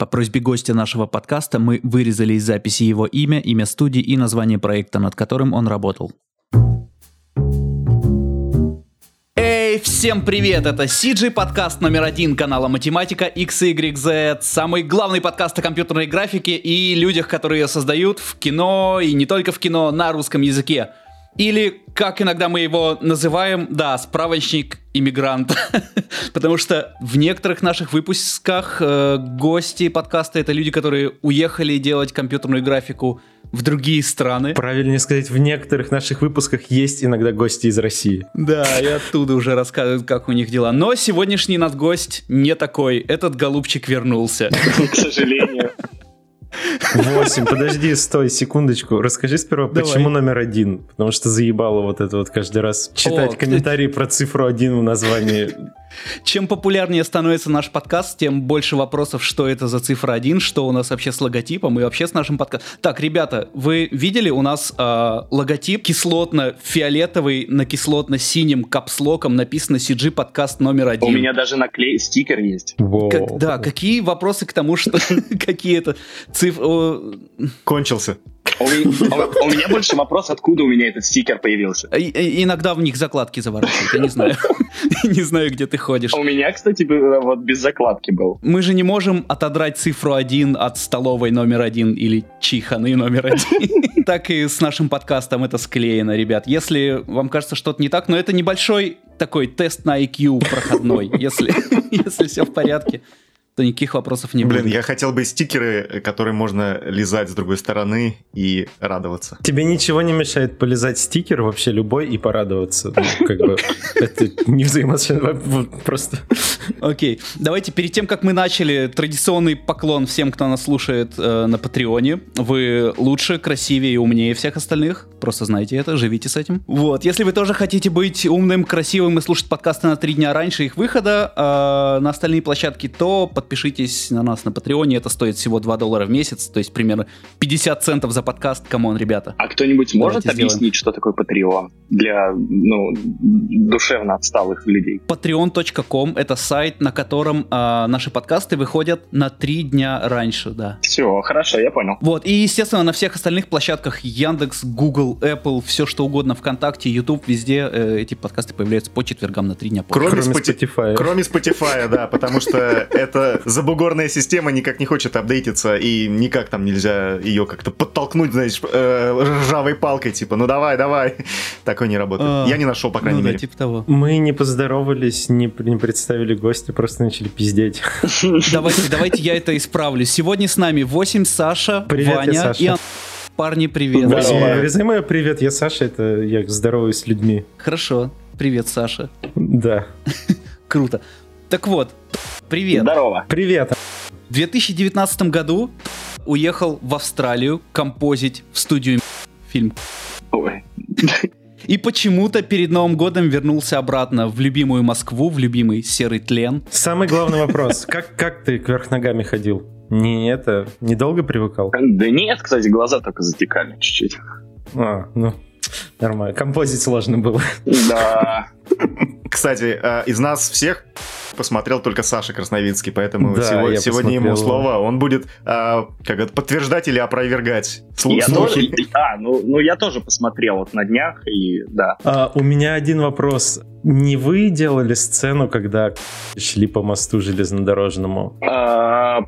По просьбе гостя нашего подкаста мы вырезали из записи его имя, имя студии и название проекта, над которым он работал. Эй, всем привет! Это CG подкаст номер один канала Математика XYZ. Самый главный подкаст о компьютерной графике и людях, которые ее создают в кино и не только в кино на русском языке. Или, как иногда мы его называем, да, справочник иммигранта. Потому что в некоторых наших выпусках э, гости подкаста это люди, которые уехали делать компьютерную графику в другие страны. Правильнее сказать, в некоторых наших выпусках есть иногда гости из России. Да, и оттуда уже рассказывают, как у них дела. Но сегодняшний наш гость не такой. Этот голубчик вернулся. К сожалению. Восемь. Подожди, стой, секундочку. Расскажи сперва, Давай. почему номер один? Потому что заебало вот это вот каждый раз читать О, комментарии про цифру один в названии. Чем популярнее становится наш подкаст, тем больше вопросов, что это за цифра 1, что у нас вообще с логотипом и вообще с нашим подкастом. Так, ребята, вы видели у нас э, логотип кислотно-фиолетовый на кислотно-синим капслоком написано CG подкаст номер один. У меня даже наклей стикер есть. Воу. Как- да, какие вопросы к тому, что какие это цифры... Кончился. У меня, у меня больше вопрос, откуда у меня этот стикер появился. Иногда в них закладки заворачивают, я не знаю. Не знаю, где ты ходишь. У меня, кстати, бы- вот без закладки был. Мы же не можем отодрать цифру 1 от столовой номер один или чиханы номер один. Так и с нашим подкастом это склеено, ребят. Если вам кажется что-то не так, но это небольшой такой тест на IQ проходной. Если, если все в порядке, то никаких вопросов не Блин, будет. я хотел бы стикеры, которые можно лизать с другой стороны и радоваться. Тебе ничего не мешает полезать стикер вообще любой и порадоваться. Ну, как бы это не взаимосвязано. Просто Окей, давайте перед тем, как мы начали, традиционный поклон всем, кто нас слушает э, на Патреоне. Вы лучше, красивее и умнее всех остальных. Просто знайте это, живите с этим. Вот, если вы тоже хотите быть умным, красивым и слушать подкасты на три дня раньше их выхода э, на остальные площадки, то подпишитесь на нас на Патреоне. Это стоит всего 2 доллара в месяц, то есть примерно 50 центов за подкаст. Come on, ребята. А кто-нибудь может сделаем. объяснить, что такое Patreon для ну, душевно отсталых людей? Patreon.com это сайт, на котором э, наши подкасты выходят на три дня раньше, да. Все, хорошо, я понял. Вот, и, естественно, на всех остальных площадках Яндекс, Google, Apple, все что угодно, ВКонтакте, YouTube, везде э, эти подкасты появляются по четвергам на три дня позже. Кроме, Кроме Spotify. Spotify. Кроме Spotify, да, потому что эта забугорная система никак не хочет апдейтиться, и никак там нельзя ее как-то подтолкнуть, знаешь, э, ржавой палкой, типа, ну давай, давай. Такое не работает. А, Я не нашел, по крайней Ну мере. типа того. Мы не поздоровались, не, не представили гостя, просто начали пиздеть. Давайте, давайте я это исправлю. Сегодня с нами 8 Саша, Привет, Ваня я Саша. и Ан- Парни, привет. Да. Э, Резюме, привет, я Саша, это я здороваюсь с людьми. Хорошо. Привет, Саша. Да. Круто. Так вот, привет. Здорово. Привет. В 2019 году уехал в Австралию композить в студию фильм Ой. И почему-то перед Новым годом вернулся обратно в любимую Москву, в любимый серый тлен. Самый главный вопрос. Как, как ты кверх ногами ходил? Не это, недолго привыкал? Да нет, кстати, глаза только затекали чуть-чуть. А, ну, нормально. Композить сложно было. Да. Кстати, э, из нас всех посмотрел только Саша Красновицкий, поэтому Да, сего- я сегодня ему слово. Он будет э, как это, подтверждать или опровергать слу- Я тоже, слухи. а, ну, ну я тоже посмотрел вот на днях, и да. А, у меня один вопрос. Не вы делали сцену, когда шли по мосту железнодорожному? А,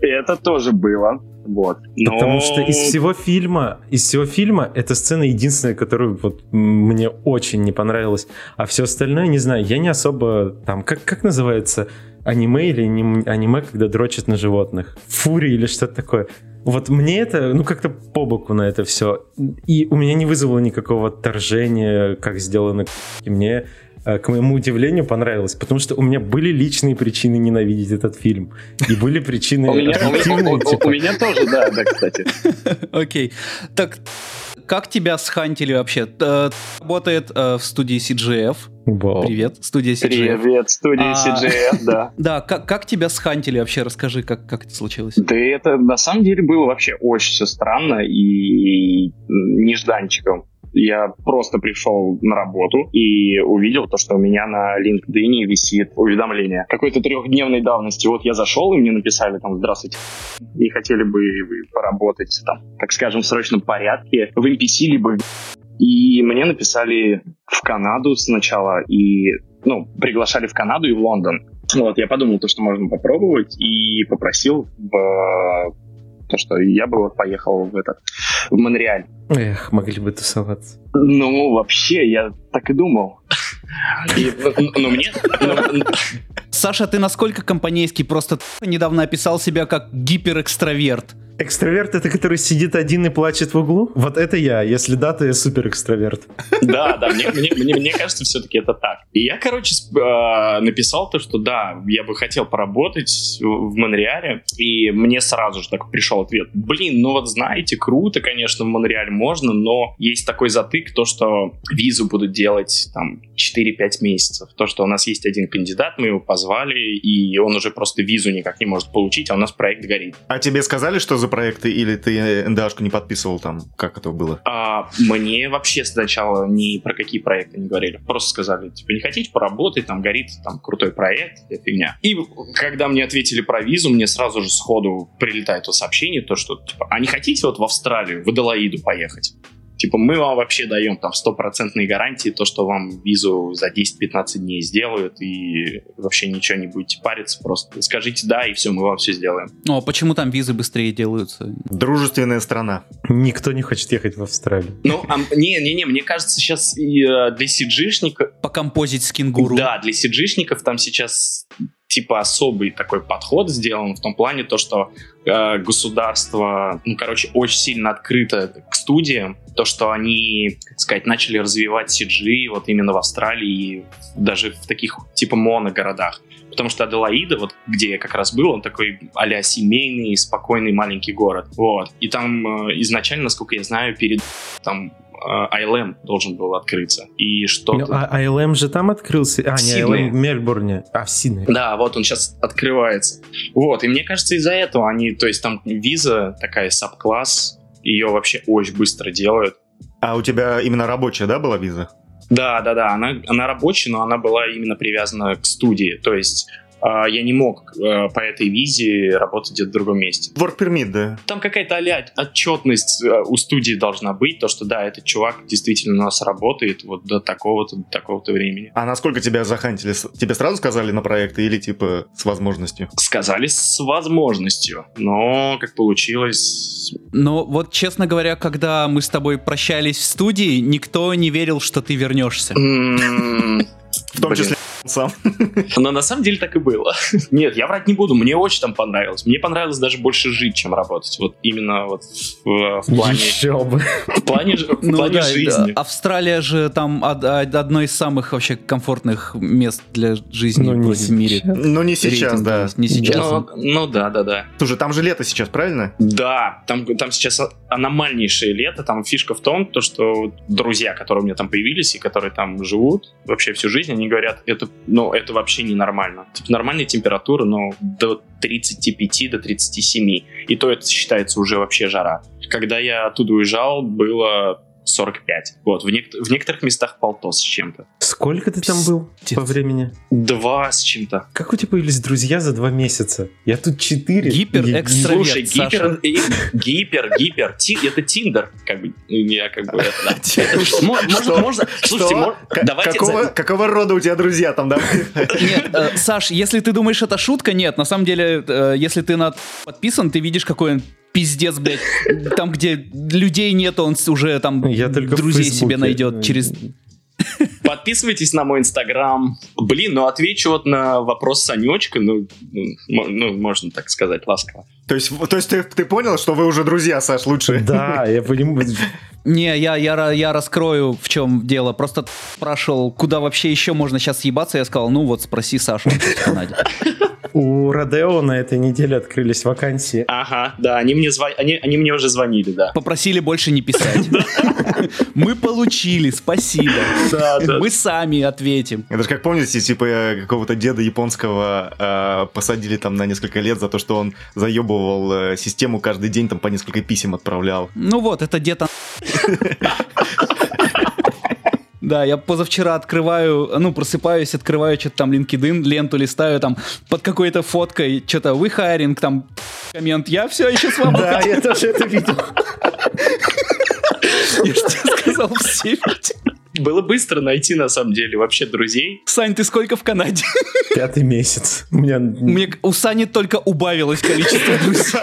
это тоже было. Вот. Но... Потому что из всего фильма, из всего фильма эта сцена единственная, которую вот мне очень не понравилась. А все остальное, не знаю, я не особо там, как, как называется аниме или не аниме, когда дрочат на животных? Фури или что-то такое. Вот мне это, ну, как-то по боку на это все. И у меня не вызвало никакого отторжения, как сделано. И мне, к моему удивлению, понравилось. Потому что у меня были личные причины ненавидеть этот фильм. И были причины У меня, у меня- объективные, у- у- типа, тоже, да, да, кстати. Окей. Так, как тебя схантили вообще? Э, Работает э, в студии CGF. Вау. Привет, студия CGF. Привет, студия А. CGF, да. Да, как, как тебя схантили вообще? Расскажи, как, как это случилось. Да это на самом деле было вообще очень все странно и нежданчиком. Я просто пришел на работу и увидел то, что у меня на LinkedIn висит уведомление какой-то трехдневной давности. Вот я зашел, и мне написали там «Здравствуйте, и хотели бы вы поработать там, так скажем, в срочном порядке в NPC либо и мне написали в Канаду сначала, и, ну, приглашали в Канаду и в Лондон. Вот, я подумал, то, что можно попробовать, и попросил в то, что я бы вот поехал в этот, в Монреаль. Эх, могли бы тусоваться. Ну, вообще, я так и думал. И, ну, ну, мне... Ну, Саша, ты насколько компанейский? Просто недавно описал себя как гиперэкстраверт. Экстраверт это который сидит один и плачет в углу? Вот это я. Если да, то я супер экстраверт. Да, да, мне, мне, мне, мне кажется, все-таки это так. И я, короче, э, написал то, что да, я бы хотел поработать в Монреале, и мне сразу же так пришел ответ. Блин, ну вот знаете, круто, конечно, в Монреале можно, но есть такой затык, то, что визу будут делать там 4-5 месяцев. То, что у нас есть один кандидат, мы его позвали, и он уже просто визу никак не может получить, а у нас проект горит. А тебе сказали, что за проекты, или ты НДАшку не подписывал там? Как это было? А, мне вообще сначала ни про какие проекты не говорили. Просто сказали, типа, не хотите поработать, там горит там крутой проект, это фигня. И когда мне ответили про визу, мне сразу же сходу прилетает то сообщение, то, что, типа, а не хотите вот в Австралию, в Аделаиду поехать? Типа, мы вам вообще даем там стопроцентные гарантии, то, что вам визу за 10-15 дней сделают, и вообще ничего не будете париться, просто скажите да, и все, мы вам все сделаем. Ну, а почему там визы быстрее делаются? Дружественная страна. Никто не хочет ехать в Австралию. Ну, а, не-не-не, мне кажется, сейчас и э, для сиджишников... Покомпозить с кенгуру. Да, для сиджишников там сейчас типа особый такой подход сделан в том плане, то, что э, государство, ну, короче, очень сильно открыто к студиям, то, что они, как сказать, начали развивать CG вот именно в Австралии, даже в таких типа моногородах. Потому что Аделаида, вот где я как раз был, он такой а семейный, спокойный маленький город. Вот. И там э, изначально, насколько я знаю, перед там ILM должен был открыться. И что ну, а ILM же там открылся? А, не, ILM в Мельбурне. А, в Сиднее. Да, вот он сейчас открывается. Вот, и мне кажется, из-за этого они, то есть там виза такая саб-класс, ее вообще очень быстро делают. А у тебя именно рабочая, да, была виза? Да, да, да, она, она рабочая, но она была именно привязана к студии. То есть я не мог э, по этой визе работать где-то в другом месте. Work permit, да? Там какая-то а отчетность э, у студии должна быть, то, что да, этот чувак действительно у нас работает вот до такого-то, до такого-то времени. А насколько тебя захантили? Тебе сразу сказали на проекты или типа с возможностью? Сказали с возможностью, но как получилось... Но вот, честно говоря, когда мы с тобой прощались в студии, никто не верил, что ты вернешься. В том числе сам. Но на самом деле так и было. Нет, я врать не буду, мне очень там понравилось. Мне понравилось даже больше жить, чем работать. Вот именно вот в, в плане... Еще бы. В плане, в ну, плане да, жизни. Да. Австралия же там одно из самых вообще комфортных мест для жизни ну, в не мире. Ну не сейчас, Рейтинг, да. Не сейчас. Ну, ну да, да, да. Слушай, там же лето сейчас, правильно? Да, там, там сейчас аномальнейшее лето. Там фишка в том, то, что друзья, которые у меня там появились и которые там живут вообще всю жизнь, они говорят, это ну, это вообще ненормально. Нормальная температура, но до 35 до 37. И то это считается уже вообще жара. Когда я оттуда уезжал, было 45. Вот, в, нек- в некоторых местах полтос с чем-то. Сколько ты там был Пиздец. по времени? Два с чем-то. Как у тебя появились друзья за два месяца? Я тут четыре. Гипер экстраверт, Слушай, гипер, гипер, гипер, это Тиндер, как бы, я как бы, Можно, можно, слушайте, давайте... Какого рода у тебя друзья там, да? Нет, э, Саш, если ты думаешь, это шутка, нет, на самом деле, э, если ты на подписан, ты видишь, какой он пиздец, блядь. Там, где людей нет, он уже там Я только друзей себе найдет через... Подписывайтесь на мой инстаграм. Блин, ну отвечу вот на вопрос Санечка, ну, ну, ну можно так сказать, ласково. То есть, то есть ты, ты понял, что вы уже друзья, Саш, лучше? Да, я понимаю. Не, я, я, я раскрою, в чем дело. Просто спрашивал, куда вообще еще можно сейчас съебаться. Я сказал, ну вот, спроси Сашу в Канаде. У Родео на этой неделе открылись вакансии. Ага, да, они мне, зв... они, они мне уже звонили, да. Попросили больше не писать. Мы получили, спасибо. Мы сами ответим. Это же как помните, типа э, какого-то деда японского э, посадили там на несколько лет за то, что он заебывал э, систему каждый день там по несколько писем отправлял. Ну вот, это дед Да, я позавчера открываю, ну, просыпаюсь, открываю что-то там LinkedIn, ленту листаю, там, под какой-то фоткой, что-то вы хайринг, там, коммент, я все еще свободен. Да, я тоже это видел. Я же тебе сказал все. Было быстро найти, на самом деле, вообще друзей. Сань, ты сколько в Канаде? Пятый месяц. У меня... Мне у Сани только убавилось количество друзей.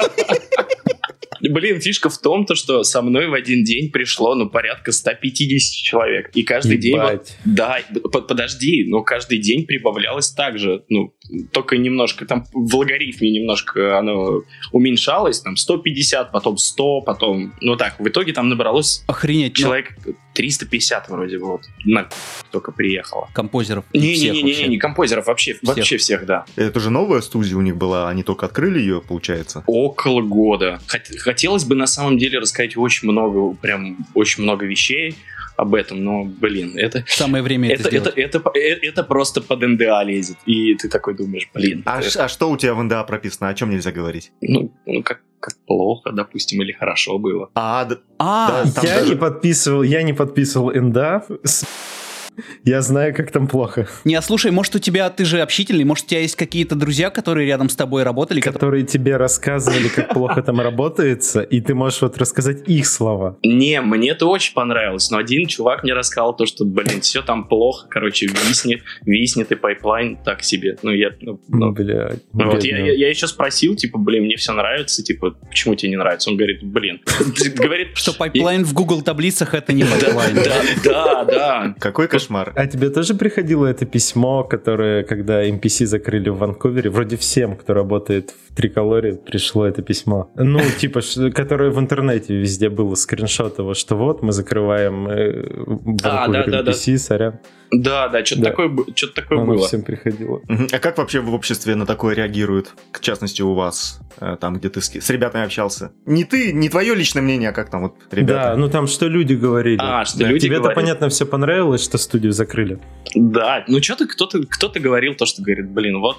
Блин, фишка в том, то, что со мной в один день пришло, ну, порядка 150 человек. И каждый день... вот- Ебать. да, п- подожди, но каждый день прибавлялось так же. Ну, только немножко, там в логарифме немножко оно уменьшалось, там 150, потом 100, потом... Ну так, в итоге там набралось Охренеть, ну, человек 350 вроде вот на только приехало. композеров. всех Не-не-не, не композеров, вообще, вообще всех, да. Это же новая студия у них была, они только открыли ее, получается. Около года. Хот- Хотелось бы на самом деле рассказать очень много, прям очень много вещей об этом, но, блин, это, Самое время это, это, это, сделать. это, э, это просто под НДА лезет. И ты такой думаешь, блин, А, это- а что у тебя в НДА прописано? О чем нельзя говорить? ну, ну, как, как плохо, допустим, или хорошо было. А, А, Да, Я даже- не подписывал, я не подписывал НДА. С- Я знаю, как там плохо. не, а слушай, может у тебя, ты же общительный, может у тебя есть какие-то друзья, которые рядом с тобой работали, которые... Которые тебе рассказывали, как плохо там работается, и ты можешь вот рассказать их слова. Не, мне это очень понравилось, но один чувак мне рассказал то, что, блин, все там плохо, короче, виснет, виснет и pipeline так себе. Ну, я, ну, ну, Бля, Ну, Вот я, я, я еще спросил, типа, блин, мне все нравится, типа, почему тебе не нравится? Он говорит, блин, говорит, Что pipeline в Google таблицах это не pipeline. да, да, да. какой кошмар. А тебе тоже приходило это письмо, которое, когда MPC закрыли в Ванкувере, вроде всем, кто работает в Technicolor е, пришло это письмо. Ну, типа, которое в интернете везде было, скриншот его, что вот, мы закрываем э, А, да. NPC, сорян. Да, да, что-то Да. такое, что-то такое было. всем приходило. А как вообще в обществе на такое реагируют? В частности, у вас, э, там, где ты с, с ребятами общался. Не ты, не твое личное мнение, а как там вот ребята? Да, ну там что люди говорили. А, что Да, люди Тебе-то, говорили. понятно, все понравилось, что студию закрыли. Да, ну что-то кто-то кто-то говорил то, что говорит, блин, вот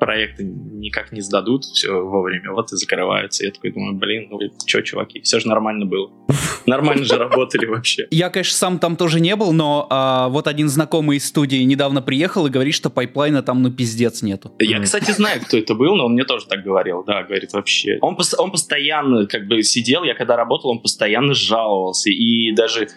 проекты никак не сдадут все вовремя, вот и закрываются. Я такой думаю, блин, ну что, чуваки, все же нормально было. Нормально же работали вообще. Я, конечно, сам там тоже не был, но а, вот один знакомый из студии недавно приехал и говорит, что pipeline а там ну пиздец нету. Я, кстати, знаю, кто это был, но он мне тоже так говорил. Да, говорит, вообще. Он, пос- он постоянно как бы сидел, я когда работал, он постоянно жаловался. И даже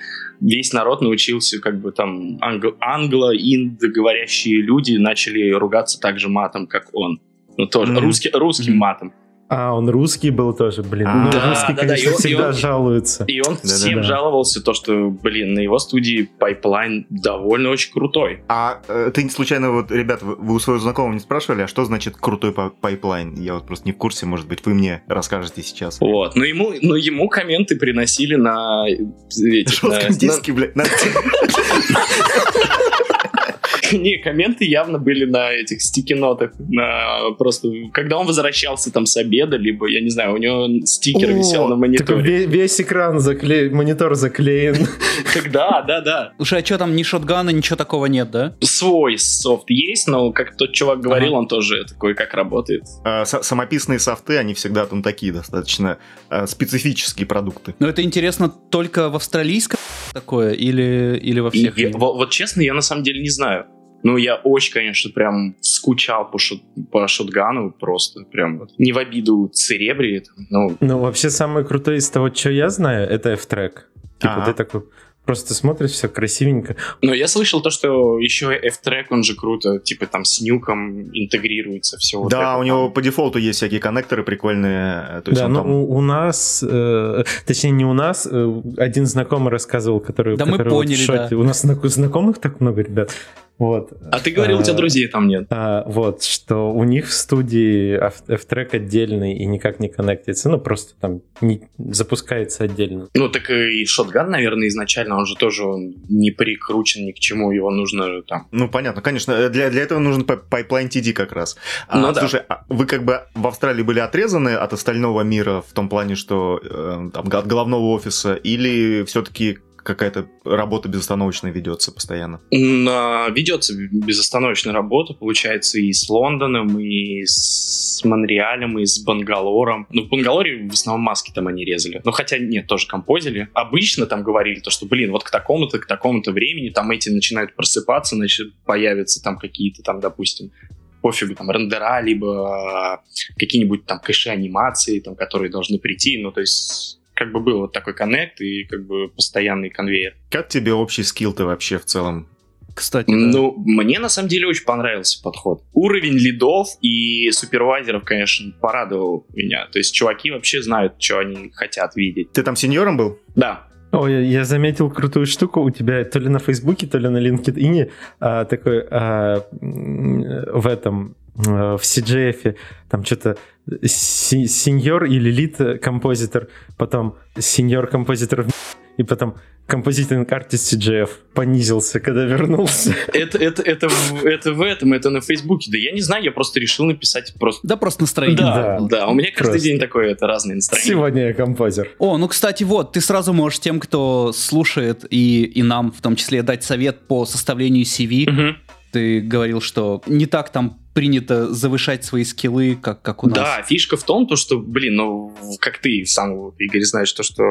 весь народ научился, как бы там англо- англо-индо-говорящие люди начали ругаться так же матом, как он. Ну, тоже Мгм. русски- русским Мгм. матом. А, он русский был тоже, блин. А, ну, да, русский, да, да, конечно, и он- и всегда он- жалуется. И он Да-да-да. всем жаловался, то, что, блин, на его студии pipeline довольно очень крутой. А э, ты случайно, вот, ребят, вы, вы у своего знакомого не спрашивали, а что значит крутой pi- pipeline? Я вот просто не в курсе, может быть, вы мне расскажете сейчас. Вот. Но ему, но ему комменты приносили на... э, этих, на- Жестком на- диске, блядь. Не, комменты явно были на этих стики-нотах. На просто, когда он возвращался там с обеда, либо, я не знаю, у него стикер О, висел на мониторе. ве- весь экран заклеен, монитор заклеен. Так да, да, да. Слушай, а что там, ни шотгана, ничего такого нет, да? Свой софт есть, но, как тот чувак говорил, он тоже такой, как работает. А, са- Самописные софты, они всегда там такие достаточно а, специфические продукты. Но это интересно только в австралийском такое или, или во всех? вот честно, я на самом деле не знаю. Ну, я очень, конечно, прям скучал по, шот, по шотгану просто. Прям вот. Не в обиду Церебри. там, Ну, Ну, вообще, самое крутое из того, что я знаю, это F-трек. Типа, Ага. ты такой просто смотришь, все красивенько. Но я слышал то, что еще F-трек, он же круто, типа там с нюком интегрируется все. вот да, это у него там. по дефолту есть всякие коннекторы прикольные. э, То есть да, ну там- у, у нас, э, точнее не у нас, э, один знакомый рассказывал, который, Да мы который вот в поняли, шоте. да. У нас знак- знакомых так много ребят. Вот. А ты говорил, у тебя А, друзей там нет. а, вот, что у них в студии ftrack отдельный и никак не коннектится. Ну, просто там не запускается отдельно. Ну, так и Shotgun, наверное, изначально, он же тоже он не прикручен ни к чему, его нужно там... Ну, понятно, конечно. э, Для, для этого нужен pipe- pipeline TD как раз. А, Ну да. Слушай, а вы как бы в Австралии были отрезаны от остального мира в том плане, что э, там, от головного офиса, или все-таки какая-то работа безостановочная ведется постоянно? Ведется безостановочная работа, получается, и с Лондоном, и с Монреалем, и с Бангалором. Ну, в Бангалоре в основном маски там они резали. Ну, хотя нет, тоже композили. Обычно там говорили то, что, блин, вот к такому-то, к такому-то времени там эти начинают просыпаться, значит, появятся там какие-то там, допустим, пофигу, там, рендера, либо э, какие-нибудь там кэши анимации, там, которые должны прийти. Ну, то есть, как бы был вот такой коннект и как бы постоянный конвейер. Как тебе общий скилл-то вообще в целом? Кстати, да. Ну, мне на самом деле очень понравился подход. Уровень лидов и супервайзеров, конечно, порадовал меня. То есть чуваки вообще знают, что они хотят видеть. Ты там сеньором был? Да, Ой, я заметил крутую штуку у тебя то ли на Фейсбуке, то ли на LinkedIn а, такой а, в этом а, в CGF там что-то сеньор или лид композитор, потом сеньор композитор и потом композитинг артист CGF понизился, когда вернулся. это, это, это, в- это в этом, это на Фейсбуке. Да я не знаю, я просто решил написать просто... Да просто настроение. Да, Да, да, у меня каждый просто. день такое, это разные настроения. Сегодня я композер. О, ну, кстати, вот, ты сразу можешь тем, кто слушает, и, и нам в том числе, дать совет по составлению CV. Мгм. Ты говорил, что не так там принято завышать свои скиллы, как, как у нас. Да, фишка в том, то, что, блин, ну, как ты сам, Игорь, знаешь, то, что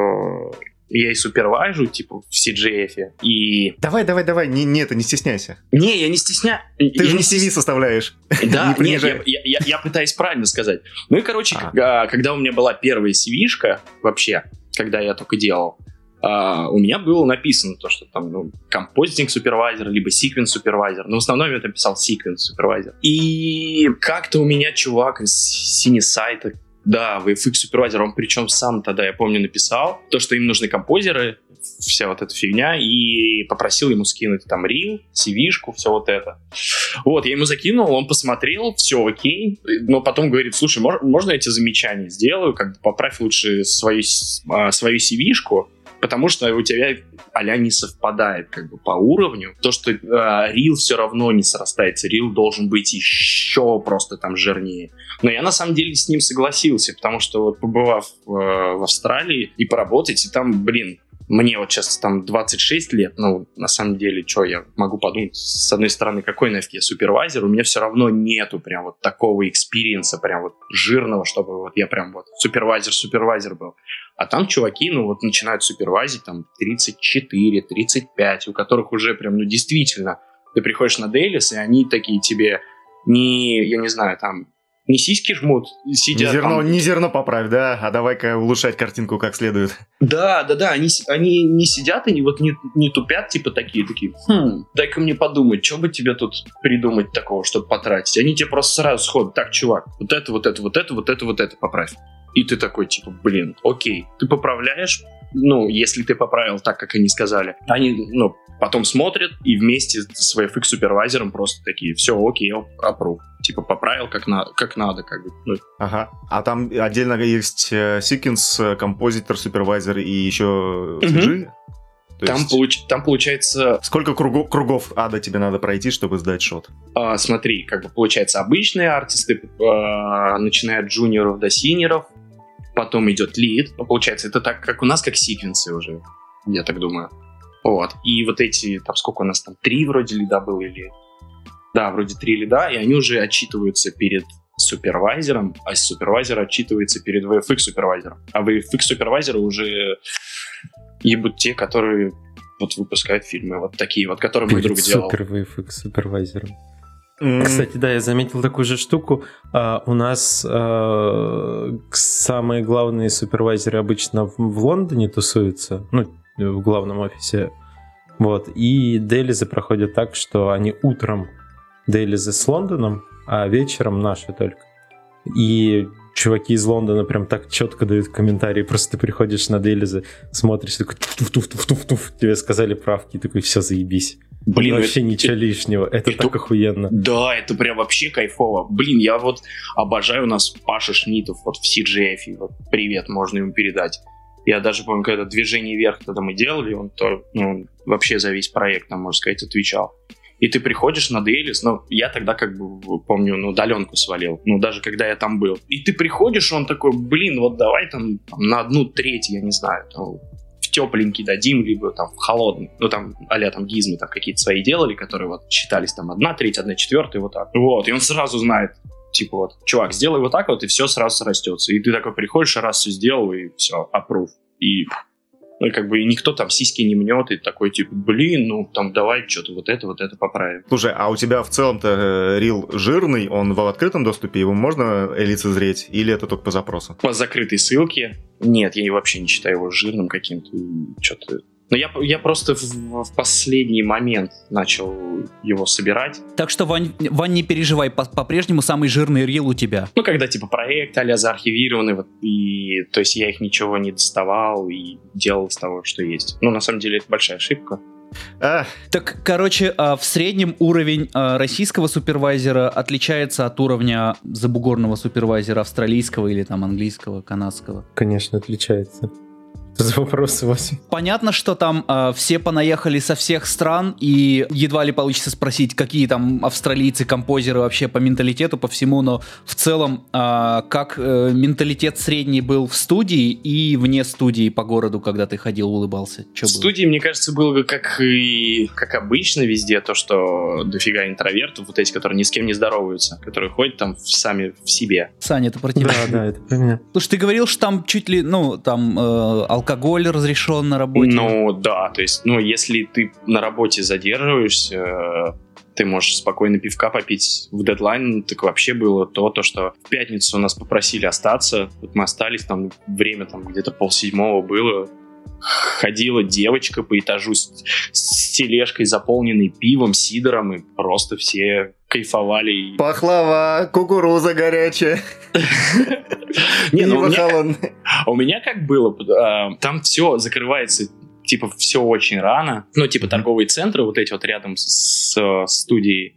я и супервайжу, типа, в CGF, и... Давай, давай, давай, не, не это, не стесняйся. Не, я не стесняюсь. Ты же не CV составляешь. Да, Не нет, я, я- я- я пытаюсь правильно сказать. Ну и, короче, А. когда, когда у меня была первая CV-шка, вообще, когда я только делал, а, у меня было написано то, что там, ну, композитинг супервайзер, либо секвенс супервайзер. Но в основном я там писал секвенс супервайзер. И как-то у меня чувак из синесайта, да, VFX супервайзер, он причем сам тогда, я помню, написал то, что им нужны композеры, вся вот эта фигня, и попросил ему скинуть там рил, CV-шку, все вот это. Вот, я ему закинул, он посмотрел, все окей, но потом говорит, слушай, мож- можно я эти замечания сделаю, как бы поправь лучше свою, а, свою CV-шку, потому что у тебя а не совпадает как бы по уровню. То, что рил все равно не срастается, рил должен быть еще просто там жирнее. Но я на самом деле с ним согласился, потому что вот побывав э, в Австралии и поработать, и там, блин, мне вот сейчас там 26 лет, ну, на самом деле, что я могу подумать, с одной стороны, какой нафиг я супервайзер, у меня все равно нету прям вот такого experience а, прям вот жирного, чтобы вот я прям вот супервайзер-супервайзер был. А там чуваки, ну вот начинают супервайзить там 34, 35, у которых уже прям, ну действительно, ты приходишь на Дейлис, и они такие тебе не, я не знаю, там, не сиськи жмут, Не сидят зерно, там, не зерно поправь, да? А давай-ка улучшать картинку как следует. Да, да, да, они, они не сидят, они вот не, не тупят, типа такие, такие, хм, дай-ка мне подумать, что бы тебе тут придумать такого, чтобы потратить. Они тебе просто сразу сходят, так, чувак, вот это, вот это, вот это, вот это, вот это поправь. И ты такой, типа, блин, окей, ты поправляешь, ну, если ты поправил так, как они сказали. Они, ну, потом смотрят и вместе с VFX супервайзером просто такие, все, окей, аппрув. Типа, поправил как, на, как надо, как бы. Ну, Ага. А там отдельно есть э, секвенс, э, композитор, супервайзер и еще. CG? То там, есть получ- там получается Сколько кругов, кругов ада тебе надо пройти, чтобы сдать шот? А, смотри, как бы получается обычные артисты, а, начиная от джуниоров до синеров, потом идет лид, ну, получается, это так, как у нас, как секвенсы уже, я так думаю. Вот, и вот эти, там, сколько у нас там, три вроде лида было или... Да, вроде три лида, и они уже отчитываются перед супервайзером, а супервайзер отчитывается перед VFX супервайзером. А VFX супервайзеры уже ебут те, которые вот выпускают фильмы, вот такие вот, которые мой друг делал. Супер VFX супервайзером. Кстати, да, я заметил такую же штуку. А, у нас а, самые главные супервайзеры обычно в, Лондоне тусуются, ну, в главном офисе. Вот. И дейлизы проходят так, что они утром дейлизы с Лондоном, а вечером наши только. И чуваки из Лондона прям так четко дают комментарии. Просто ты приходишь на дейлизы, смотришь, такой туф-туф-туф-туф, тебе сказали правки, такой, все, заебись. Блин, Вообще это- ничего лишнего. Это, это- так охуенно. Да, это прям вообще кайфово. Блин, я вот обожаю у нас Паша Шмитов вот в CGF. Вот привет, можно ему передать. Я даже помню, когда движение вверх тогда мы делали, он то, ну, вообще за весь проект, там, можно сказать, отвечал. И ты приходишь на Дейлис, ну, я тогда как бы, помню, ну, удаленку свалил, ну, даже когда я там был. И ты приходишь, он такой, блин, вот давай там, там на одну треть, я не знаю, там, в тепленький дадим, либо там в холодный. Ну, там, а там гизмы там какие-то свои делали, которые вот считались там одна треть, одна четвертая, вот так. Вот, и он сразу знает, типа вот, чувак, сделай вот так вот, и все сразу срастется. И ты такой приходишь, раз все сделал, и все, аппрув. И как бы и никто там сиськи не мнет, и такой, типа, блин, ну, там, давай что-то вот это, вот это поправим. Слушай, а у тебя в целом-то э, рил жирный, он в открытом доступе, его можно лицезреть, или это только по запросу? По закрытой ссылке? Нет, я вообще не считаю его жирным каким-то, что-то но я, я просто в, в последний момент начал его собирать. Так что, Вань, Вань не переживай, по-прежнему самый жирный рил у тебя. Ну, когда типа проект а заархивированный, вот, и то есть я их ничего не доставал и делал из того, что есть. Ну, на самом деле, это большая ошибка. А. Так, короче, а, в среднем уровень а, российского супервайзера отличается от уровня забугорного супервайзера австралийского или там английского, канадского? Конечно, отличается. За вопросы, Вася? Понятно, что там э, все понаехали со всех стран, и едва ли получится спросить, какие там австралийцы, композеры вообще по менталитету, по всему, но в целом, э, как э, менталитет средний был в студии и вне студии по городу, когда ты ходил, улыбался? Что в было? студии, мне кажется, было бы как и как обычно везде, то, что дофига интровертов, вот эти, которые ни с кем не здороваются, которые ходят там сами в себе. Саня, это про тебя. Да, да, это про меня. Слушай, ты говорил, что там чуть ли, ну, там э, алкоголь разрешен на работе? Ну да, то есть, ну если ты на работе задерживаешься, э, ты можешь спокойно пивка попить в дедлайн, так вообще было то, то, что в пятницу нас попросили остаться, вот мы остались, там время там где-то полседьмого было, ходила девочка по этажу с, с тележкой, заполненной пивом, сидором, и просто все кайфовали. Пахлава, кукуруза горячая. Не, ну у меня как было, а, там все закрывается типа все очень рано. Ну, типа торговые центры, вот эти вот рядом с, с студией,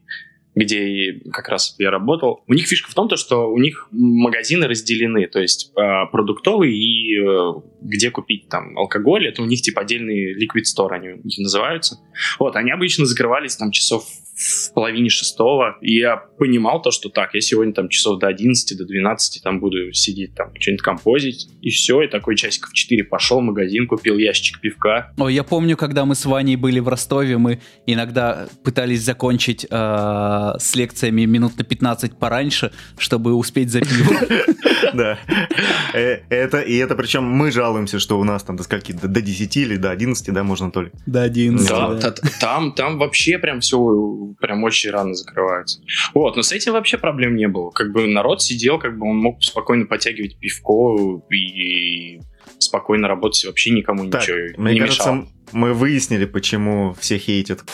где как раз я работал, у них фишка в том, то, что у них магазины разделены, то есть э, продуктовый и э, где купить там алкоголь, это у них типа отдельный liquid store, они называются. Вот, они обычно закрывались там часов в половине шестого, и я понимал то, что так, я сегодня там часов до 11, до 12 там буду сидеть там, что-нибудь композить, и все, и такой часиков в 4 пошел в магазин, купил ящик пивка. О, я помню, когда мы с Ваней были в Ростове, мы иногда пытались закончить э, с лекциями минут на 15 пораньше, чтобы успеть за пиво. Да. Э, это, и это причем мы жалуемся, что у нас там до скольки, до 10 или до 11, да, можно то ли? До 11, да. Там, там вообще прям все прям очень рано закрываются. Вот, но с этим вообще проблем не было. Как бы народ сидел, как бы он мог спокойно подтягивать пивко и спокойно работать, вообще никому так, ничего мне не кажется, мешало. мы выяснили, почему все хейтят.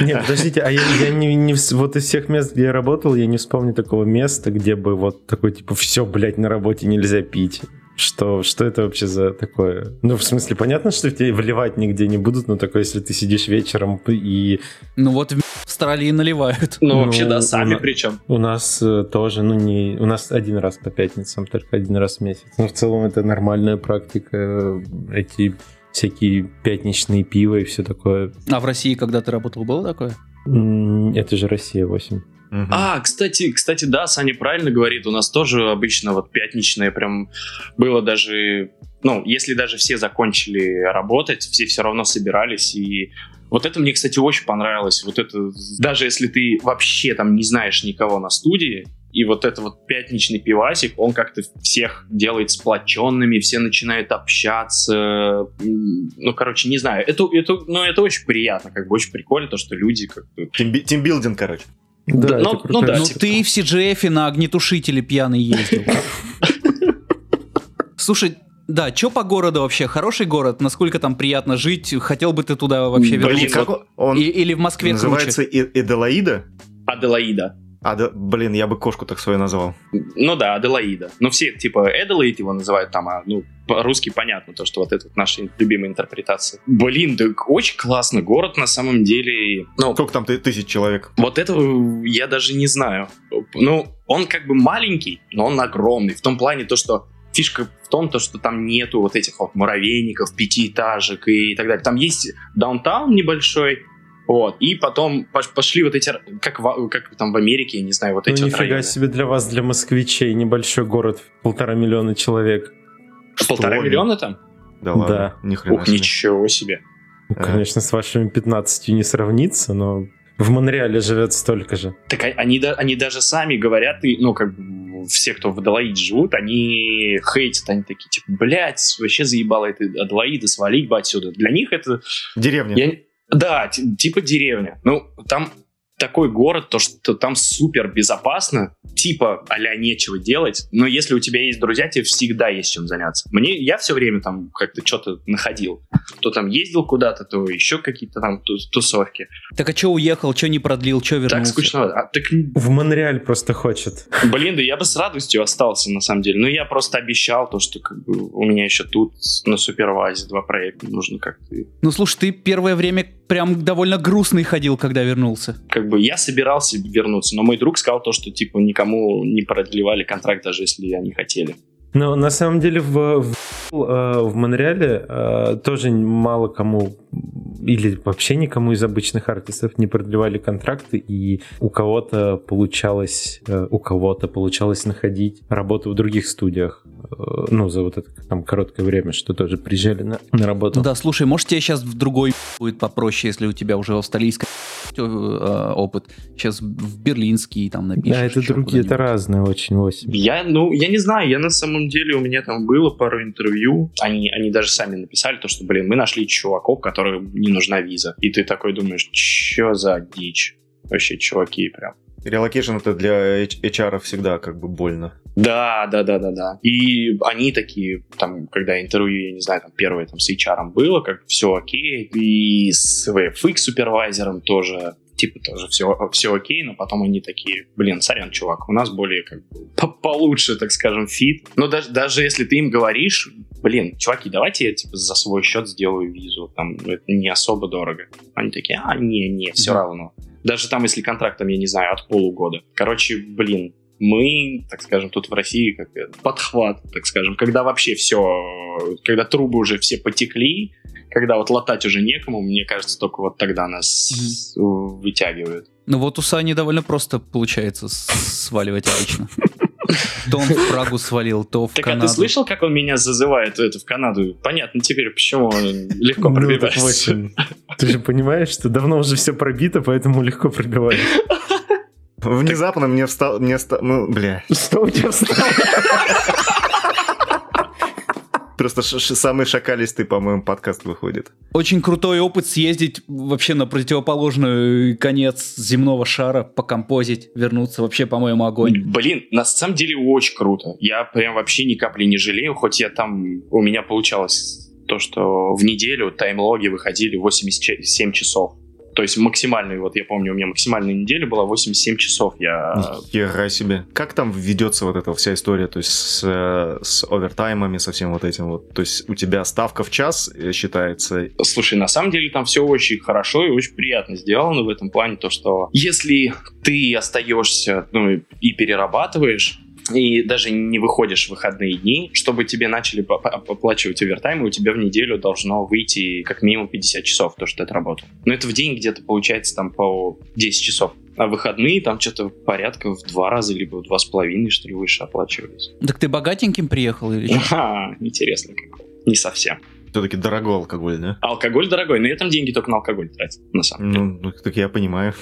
Нет, подождите, а я, я не, не вот из всех мест, где я работал, я не вспомню такого места, где бы вот такой типа все, блядь, на работе нельзя пить. Что, что это вообще за такое? Ну, в смысле, понятно, что тебе вливать нигде не будут, но такое, если ты сидишь вечером и... Ну вот в Австралии наливают. Ну, ну вообще, да, сами у, причем. У нас э, тоже, ну, не... У нас один раз по пятницам, только один раз в месяц. Но в целом это нормальная практика. Э, эти всякие пятничные пиво и все такое. А в России, когда ты работал, было такое? Это же Россия 8. Угу. А, кстати, кстати, да, Саня правильно говорит, у нас тоже обычно вот пятничное прям было даже, ну, если даже все закончили работать, все все равно собирались и вот это мне, кстати, очень понравилось. Вот это, даже если ты вообще там не знаешь никого на студии, и вот это вот пятничный пивасик, он как-то всех делает сплоченными, все начинают общаться. Ну, короче, не знаю. Это, это, ну, это очень приятно, как бы очень прикольно, то, что люди как-то... Тимбилдинг, короче. Да, ну, ну да. Ну ты в CGF на огнетушителе пьяный ездил. Слушай, да, что по городу вообще? Хороший город? Насколько там приятно жить? Хотел бы ты туда вообще вернуться? Блин, он и, или в Москве называется круче? Эделаида? Аделаида. Ад... Блин, я бы кошку так свою назвал. Ну да, Аделаида. Ну все, типа, Эделаид его называют там, а, ну, по-русски понятно, то, что вот это вот наша любимая интерпретация. Блин, да очень классный город на самом деле. Ну, Сколько там тысяч человек? Вот этого я даже не знаю. Ну, он как бы маленький, но он огромный. В том плане то, что фишка в том, то, что там нету вот этих вот муравейников, пятиэтажек и так далее. Там есть даунтаун небольшой, вот. И потом пошли вот эти, как, в, как там в Америке, я не знаю, вот эти ну, вот нифига районы. себе для вас, для москвичей, небольшой город, полтора миллиона человек. Полтора Что? миллиона там? Да ладно, Да. ни хрена Ух, себе. ничего себе. Ну, Конечно, с вашими 15 не сравнится, но в Монреале живет столько же. Так а- они, они даже сами говорят, и, ну, как все, кто в Аделаиде живут, они хейтят, они такие, типа, блядь, вообще заебало это Аделаида, свалить бы отсюда. Для них это... Деревня. я да, ти- типа деревня. Ну, там такой город, то, что там супер безопасно, типа а нечего делать, но если у тебя есть друзья, тебе всегда есть чем заняться. Мне, я все время там как-то что-то находил. То там ездил куда-то, то еще какие-то там ту- тусовки. Так а что уехал, что не продлил, что вернулся? Так скучно. А, так В Монреаль просто хочет. Блин, да я бы с радостью остался, на самом деле. Но я просто обещал то, что как бы, у меня еще тут на супервазе два проекта. Нужно как-то... Ну слушай, ты первое время прям довольно грустный ходил, когда вернулся. Как бы я собирался вернуться, но мой друг сказал то, что типа никому не продлевали контракт, даже если они хотели. Но на самом деле в, в, э, в Монреале э, тоже мало кому или вообще никому из обычных артистов не продлевали контракты, и у кого-то получалось, э, у кого-то получалось находить работу в других студиях, ну, за вот это там короткое время, что тоже приезжали на, на работу. Да, слушай, может тебе сейчас в другой будет попроще, если у тебя уже австралийский э, опыт. Сейчас в берлинский там напишешь. Да, это другие, это разные очень восемь. Я, ну, я не знаю, я на самом деле, у меня там было пару интервью, они, они даже сами написали то, что, блин, мы нашли чуваков, которым не нужна виза. И ты такой думаешь, чё за дичь? Вообще, чуваки, прям. Relocation это для HR всегда как бы больно. Да, да, да, да, да. И они такие, там, когда интервью, я не знаю, там первое там с HR было, как все окей, и с VFX супервайзером тоже типа тоже все, все окей, но потом они такие, блин, сорян, чувак, у нас более как бы по- получше, так скажем, fit. Но даже, даже если ты им говоришь, блин, чуваки, давайте я типа за свой счет сделаю визу, там ну, это не особо дорого. Они такие, а, не, не, все Мгм. равно. Даже там, если контракт, там, я не знаю, от полугода. Короче, блин, мы, так скажем, тут в России как это, подхват, так скажем, когда вообще все, когда трубы уже все потекли, когда вот латать уже некому, мне кажется, только вот тогда нас э, вытягивают. Ну вот у Сани довольно просто получается сваливать обычно. То он в Прагу свалил, то в Так а Канаду. ты слышал, как он меня зазывает это в Канаду? Понятно теперь, почему он легко Ну, так пробивается. восемь. Ты же понимаешь, что давно уже все пробито, поэтому легко пробивать. Внезапно мне встал... Мне ста- ну, бля. Что у тебя встало? Просто ш- ш- самый шакалистый, по-моему, подкаст выходит. Очень крутой опыт съездить вообще на противоположный конец земного шара, покомпозить, вернуться. Вообще, по-моему, огонь. Блин, на самом деле очень круто. Я прям вообще ни капли не жалею, хоть я там... У меня получалось то, что в неделю таймлоги выходили 87 часов. То есть максимальный, вот я помню, у меня максимальная неделя была 87 часов. Я Хера себе. Как там ведется вот эта вся история, то есть с, с овертаймами, со всем вот этим вот? То есть у тебя ставка в час э, считается, Слушай, на самом деле там все очень хорошо и очень приятно сделано в этом плане, то что если ты остаешься ну, и перерабатываешь, и даже не выходишь в выходные дни, чтобы тебе начали оплачивать овертайм, и у тебя в неделю должно выйти как минимум 50 часов, то, что ты отработал. Но это в день где-то получается там по 10 часов. А выходные там что-то порядка в два раза, либо в два с половиной, что ли, выше оплачивались. Так ты богатеньким приехал или что? Ага, интересно как. Не совсем. Все-таки дорогой алкоголь, да? Алкоголь дорогой, но я там деньги только на алкоголь тратил, на самом деле. Ну, ну, так я понимаю.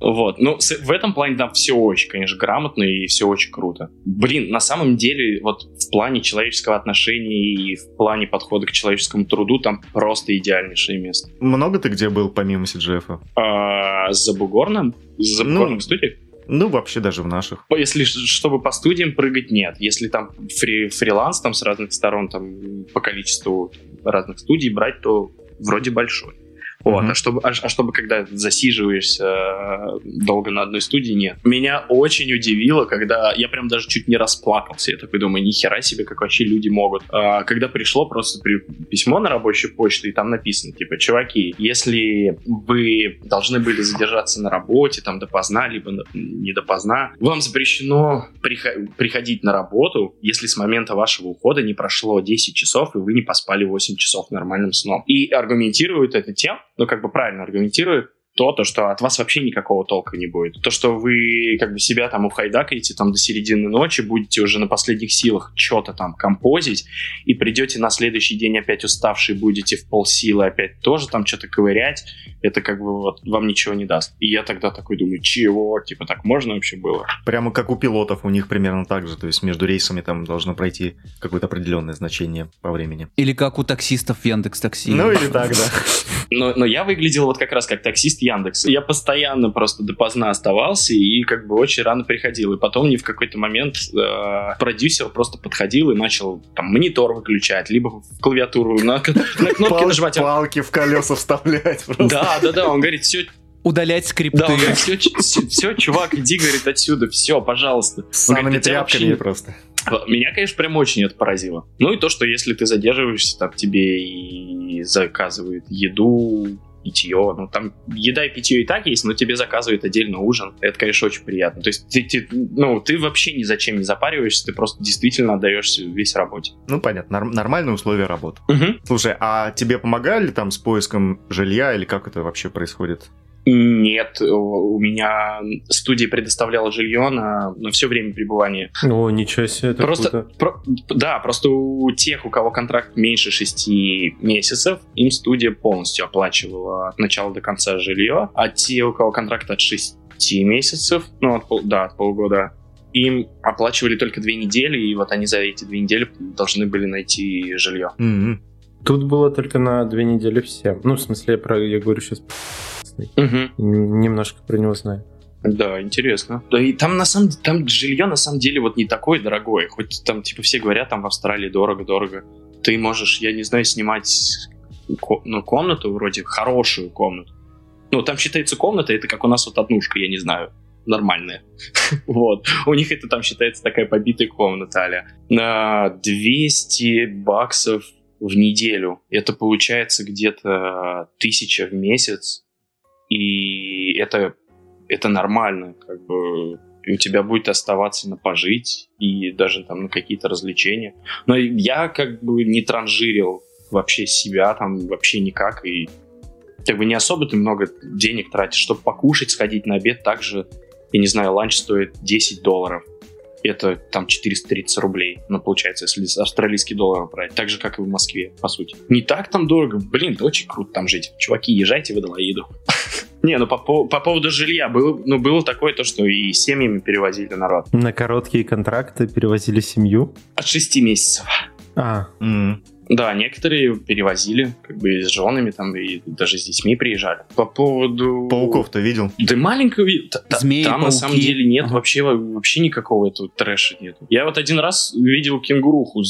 Вот, ну, в этом плане там все очень, конечно, грамотно и все очень круто. Блин, на самом деле, вот в плане человеческого отношения и в плане подхода к человеческому труду там просто идеальнейшее место. Много ты где был помимо CGF? А, с Забугорным? С Забугорным Ну, студией? Ну, вообще даже в наших. Если чтобы по студиям прыгать, нет. Если там фри- фриланс там с разных сторон, там по количеству разных студий брать, то вроде большой. Вот, Мгм. а чтобы, а, а чтобы когда засиживаешься э, долго на одной студии, нет. Меня очень удивило, когда я прям даже чуть не расплакался. Я такой думаю, нихера себе, как вообще люди могут. А, когда пришло просто при- письмо на рабочую почту, и там написано, типа, чуваки, если вы должны были задержаться на работе, там, допоздна, либо не допоздна, вам запрещено приха- приходить на работу, если с момента вашего ухода не прошло 10 часов, и вы не поспали 8 часов нормальным сном. И аргументируют это тем, ну, как бы правильно аргументируют, то, то, то, что от вас вообще никакого толка не будет. То, что вы как бы себя там ухайдакаете там до середины ночи, будете уже на последних силах что-то там композить, и придете на следующий день опять уставший, будете в полсилы опять тоже там что-то ковырять, это как бы вот вам ничего не даст. И я тогда такой думаю, чего? Типа так можно вообще было? Прямо как у пилотов, у них примерно так же. То есть между рейсами там должно пройти какое-то определенное значение по времени. Или как у таксистов в Яндекс Такси. Ну или так, да. Но, но я выглядел вот как раз как таксист Яндекс. Я постоянно просто допоздна оставался и как бы очень рано приходил. И потом мне в какой-то момент э, продюсер просто подходил и начал там монитор выключать, либо в клавиатуру на, на кнопки Пал- нажимать. Палки в колеса вставлять просто. Да, да, да, он говорит, все, Удалять скрипты. да, он говорит, все, все, чувак, иди, говорит, отсюда, все, пожалуйста. С самыми говорит, «Да тебя тряпками вообще просто. Меня, конечно, прям очень это поразило. Ну и то, что если ты задерживаешься, там тебе и заказывают еду, питье. Ну, там еда и питье и так есть, но тебе заказывают отдельно ужин. Это, конечно, очень приятно. То есть ты, ты- ну, ты вообще ни зачем не запариваешься, ты просто действительно отдаешься весь работе. Ну, понятно, норм- нормальные условия работы. Мгм. Слушай, а тебе помогали там с поиском жилья или как это вообще происходит? Нет, у меня студия предоставляла жилье на, на все время пребывания. О, ничего себе, это Просто, круто. про- да, просто у тех, у кого контракт меньше 6 месяцев, им студия полностью оплачивала от начала до конца жилье, а те, у кого контракт от 6 месяцев, ну, от пол- да, от полгода, им оплачивали только две недели, и вот они за эти две недели должны были найти жилье. М-м. Тут было только на две недели все. Ну, в смысле, я, про, я говорю сейчас немножко про него знаю. Да, интересно. Да и там на самом там жилье на самом деле вот не такое дорогое. Хоть там типа все говорят, там в Австралии дорого-дорого. Ты можешь, я не знаю, снимать ко- ну, комнату вроде хорошую комнату. Ну, там считается комната, это как у нас вот однушка, я не знаю, нормальная. Вот. У них это там считается такая побитая комната, аля. На 200 баксов в неделю. Это получается где-то тысяча в месяц. И это это нормально, как бы и у тебя будет оставаться на пожить и даже там на какие-то развлечения. Но я как бы не транжирил вообще себя там вообще никак и как бы не особо ты много денег тратишь, чтобы покушать, сходить на обед, также, я не знаю, ланч стоит 10 долларов. Это там 430 рублей, ну, получается, если австралийский доллар брать. Так же, как и в Москве, по сути. Не так там дорого. Блин, это очень круто там жить. Чуваки, езжайте в Аделаиду. Не, ну по, по- по поводу жилья было, ну, было такое то, что и семьями перевозили народ. На короткие контракты перевозили семью. От 6 месяцев. А, М. Да, некоторые перевозили, как бы и с женами там, и даже с детьми приезжали. По поводу... Пауков-то видел? Да маленького... Змеи, там на пауки. самом деле нет Ага. вообще, вообще никакого этого трэша нет. Я вот один раз видел кенгуруху,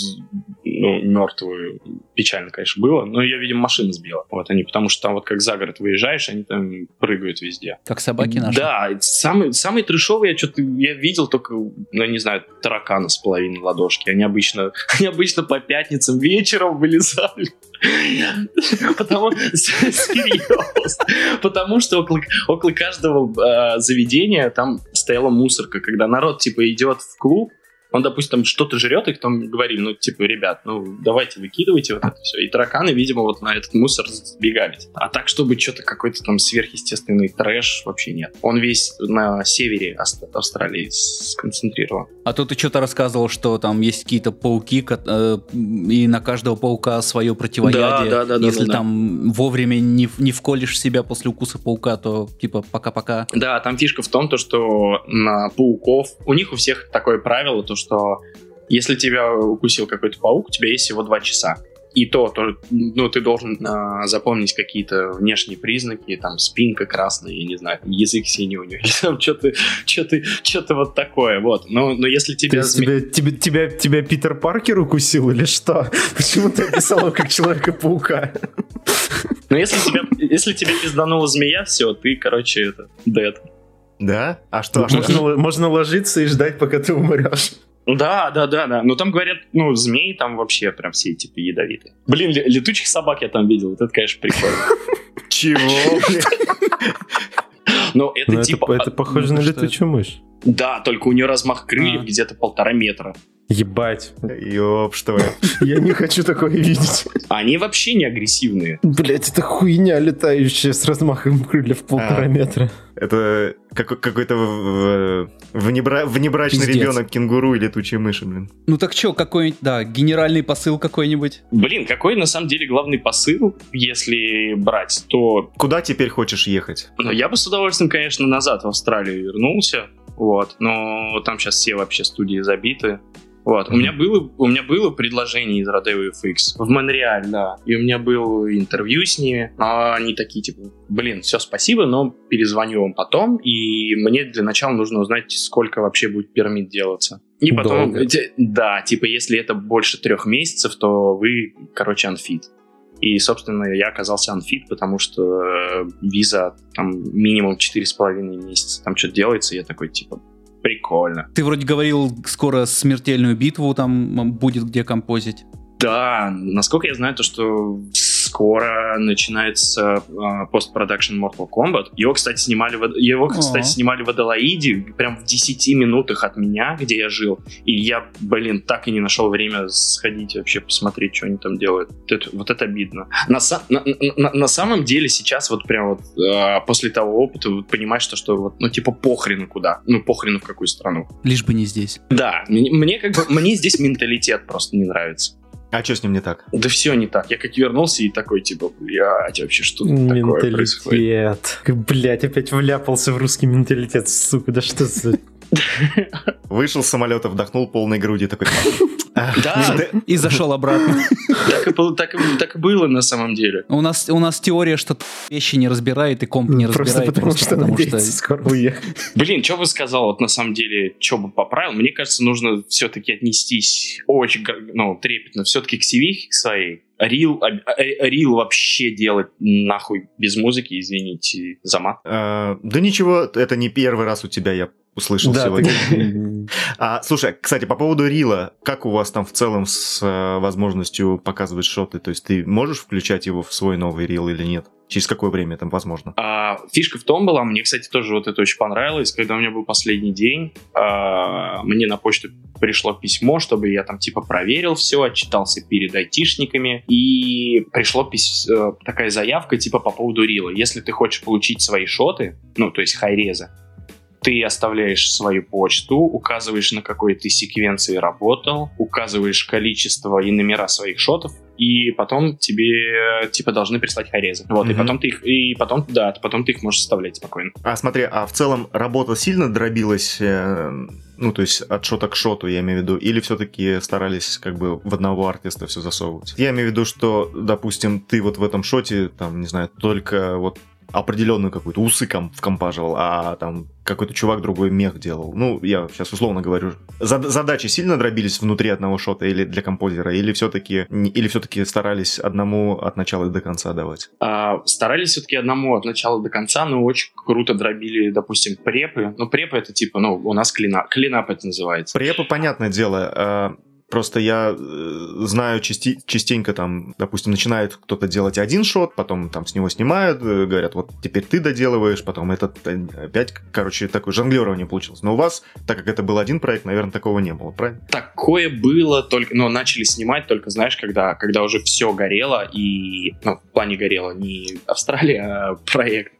ну, мертвую. Печально, конечно, было, но ее, видимо, машина сбила. Вот они, потому что там вот как за город выезжаешь, они там прыгают везде. Как собаки наши. Да, самый, самый трешовый я что-то я видел только, ну, не знаю, таракана с половиной ладошки. Они обычно, они обычно по пятницам вечером вылезали. Потому. Потому что около, около каждого э, заведения там стояла мусорка. Когда народ, типа, идет в клуб, он, допустим, что-то жрет, и там говорили, ну, типа, ребят, ну, давайте выкидывайте вот это все. И тараканы, видимо, вот на этот мусор сбегали. А так, чтобы что-то какой-то там сверхъестественный трэш, вообще нет. Он весь на севере Австралии сконцентрирован. А то ты что-то рассказывал, что там есть какие-то пауки, э, и на каждого паука свое противоядие. Да, да, да, да, Если да, да. там вовремя не, не вколешь себя после укуса паука, то типа пока-пока. Да, там фишка в том, то, что на пауков... У них у всех такое правило, то, что если тебя укусил какой-то паук, у тебя есть всего два часа. И то, то ну, ты должен а, запомнить какие-то внешние признаки, там, спинка красная, я не знаю, там, язык синий у него, или там что-то, что-то, что-то вот такое, вот. Но, но если то тебя... есть зме- тебя, тебя, тебя, тебя Питер Паркер укусил или что? Почему ты описал его как Человека-паука? Но если тебя, если тебя пизданула змея, все, ты, короче, это, дед. Да? А что? а что? Можно, можно ложиться и ждать, пока ты умрешь. Да, да, да, да. Но там говорят, ну, змеи там вообще прям все типа ядовитые. Блин, ле- летучих собак я там видел. Вот это, конечно, прикольно. Чего? Но это Ну, это, типа... это похоже ну, на летучую мышь. Да, только у нее размах крыльев А. где-то полтора метра. Ебать. Ёб что я. Я не хочу такое видеть. Они вообще не агрессивные. Блять, это хуйня летающая с размахом крыльев в полтора А. метра. Это как- какой-то внебра- внебрачный Пиздец. ребенок кенгуру и летучие мыши, блин. Ну так что, какой-нибудь, да, генеральный посыл какой-нибудь? Блин, какой на самом деле главный посыл, если брать, то Куда теперь хочешь ехать? ну, я бы с удовольствием, конечно, назад в Австралию вернулся, вот, но там сейчас все вообще студии забиты. Вот. У, меня было, у меня было предложение из Rodeo FX в Монреаль, да. И у меня было интервью с ними. А они такие, типа, блин, все, спасибо, но перезвоню вам потом. И мне для начала нужно узнать, сколько вообще будет пермит делаться. И потом, Долго. да, типа, если это больше трех месяцев, то вы, короче, анфит. И, собственно, я оказался анфит, потому что э, виза там минимум 4,5 месяца. Там что-то делается, и я такой, типа, прикольно. Ты вроде говорил, скоро смертельную битву там будет где композить. Да, насколько я знаю, то, что скоро начинается а, постпродакшн Mortal Kombat. Его, кстати, снимали в, его, кстати, снимали в Аделаиде, прям в 10 минутах от меня, где я жил. И я, блин, так и не нашел время сходить вообще посмотреть, что они там делают. Вот это, вот это обидно. На, на, на- на самом деле сейчас вот прям вот а, после того опыта вот понимаешь, что, что вот, ну типа похрен куда. Ну похрен в какую страну. Лишь бы не здесь. Да, мне, мне как бы, мне здесь менталитет просто не нравится. А что с ним не так? Да все не так. Я как вернулся и такой, типа, блядь, вообще что тут такое происходит? Менталитет. Блять, опять вляпался в русский менталитет, сука, да что за... Вышел с самолета, вдохнул полной груди, такой... «Ах, Да, И зашел обратно. так и, было- на самом деле. У нас, у нас теория, что вещи не разбирает и комп не Просто разбирает. потому что потому что- скоро уехать. Блин, что бы сказал, вот на самом деле, что бы поправил? Мне кажется, нужно все-таки отнестись очень, ну, трепетно, все-таки к CV своей. Рил, а- а- Рил вообще делать нахуй без музыки, извините за мат. э, Да ничего, это не первый раз у тебя я услышал Да, сегодня. ты- А, слушай, кстати, по поводу Рила, как у вас там в целом с э, возможностью показывать шоты? То есть ты можешь включать его в свой новый Рил или нет? Через какое время это возможно? А, фишка в том была, мне, кстати, тоже вот это очень понравилось, когда у меня был последний день, а, мне на почту пришло письмо, чтобы я там типа проверил все, отчитался перед айтишниками, и пришло пис- э, такая заявка типа по поводу Рила. Если ты хочешь получить свои шоты, ну, то есть хайрезы, ты оставляешь свою почту, указываешь, на какой ты секвенции работал, указываешь количество и номера своих шотов, и потом тебе типа должны прислать хайрезы. Вот, и Мгм. потом ты их, и потом, да, потом ты их можешь составлять спокойно. А смотри, а в целом работа сильно дробилась, э, ну, то есть от шота к шоту, я имею в виду, или все-таки старались как бы в одного артиста все засовывать? Я имею в виду, что, допустим, ты вот в этом шоте, там, не знаю, только вот определенную какую-то усы ком- вкомпаживал, а там какой-то чувак другой мех делал. Ну, я сейчас условно говорю. Зад- задачи сильно дробились внутри одного шота или для композера, или все-таки или все-таки старались одному от начала до конца давать? А, старались все-таки одному от начала до конца, но очень круто дробили, допустим, препы. Ну, препы это типа, ну, у нас клина, клинап это называется. Препы, понятное дело. Просто я э, знаю части- частенько там, допустим, начинает кто-то делать один шот, потом там с него снимают, э, говорят, вот теперь ты доделываешь, потом этот э, опять, короче, такое жонглирование получилось. Но у вас, так как это был один проект, наверное, такого не было, правильно? Такое было только, но начали снимать только, знаешь, когда, когда уже все горело и, ну, в плане горело не Австралия, а проект.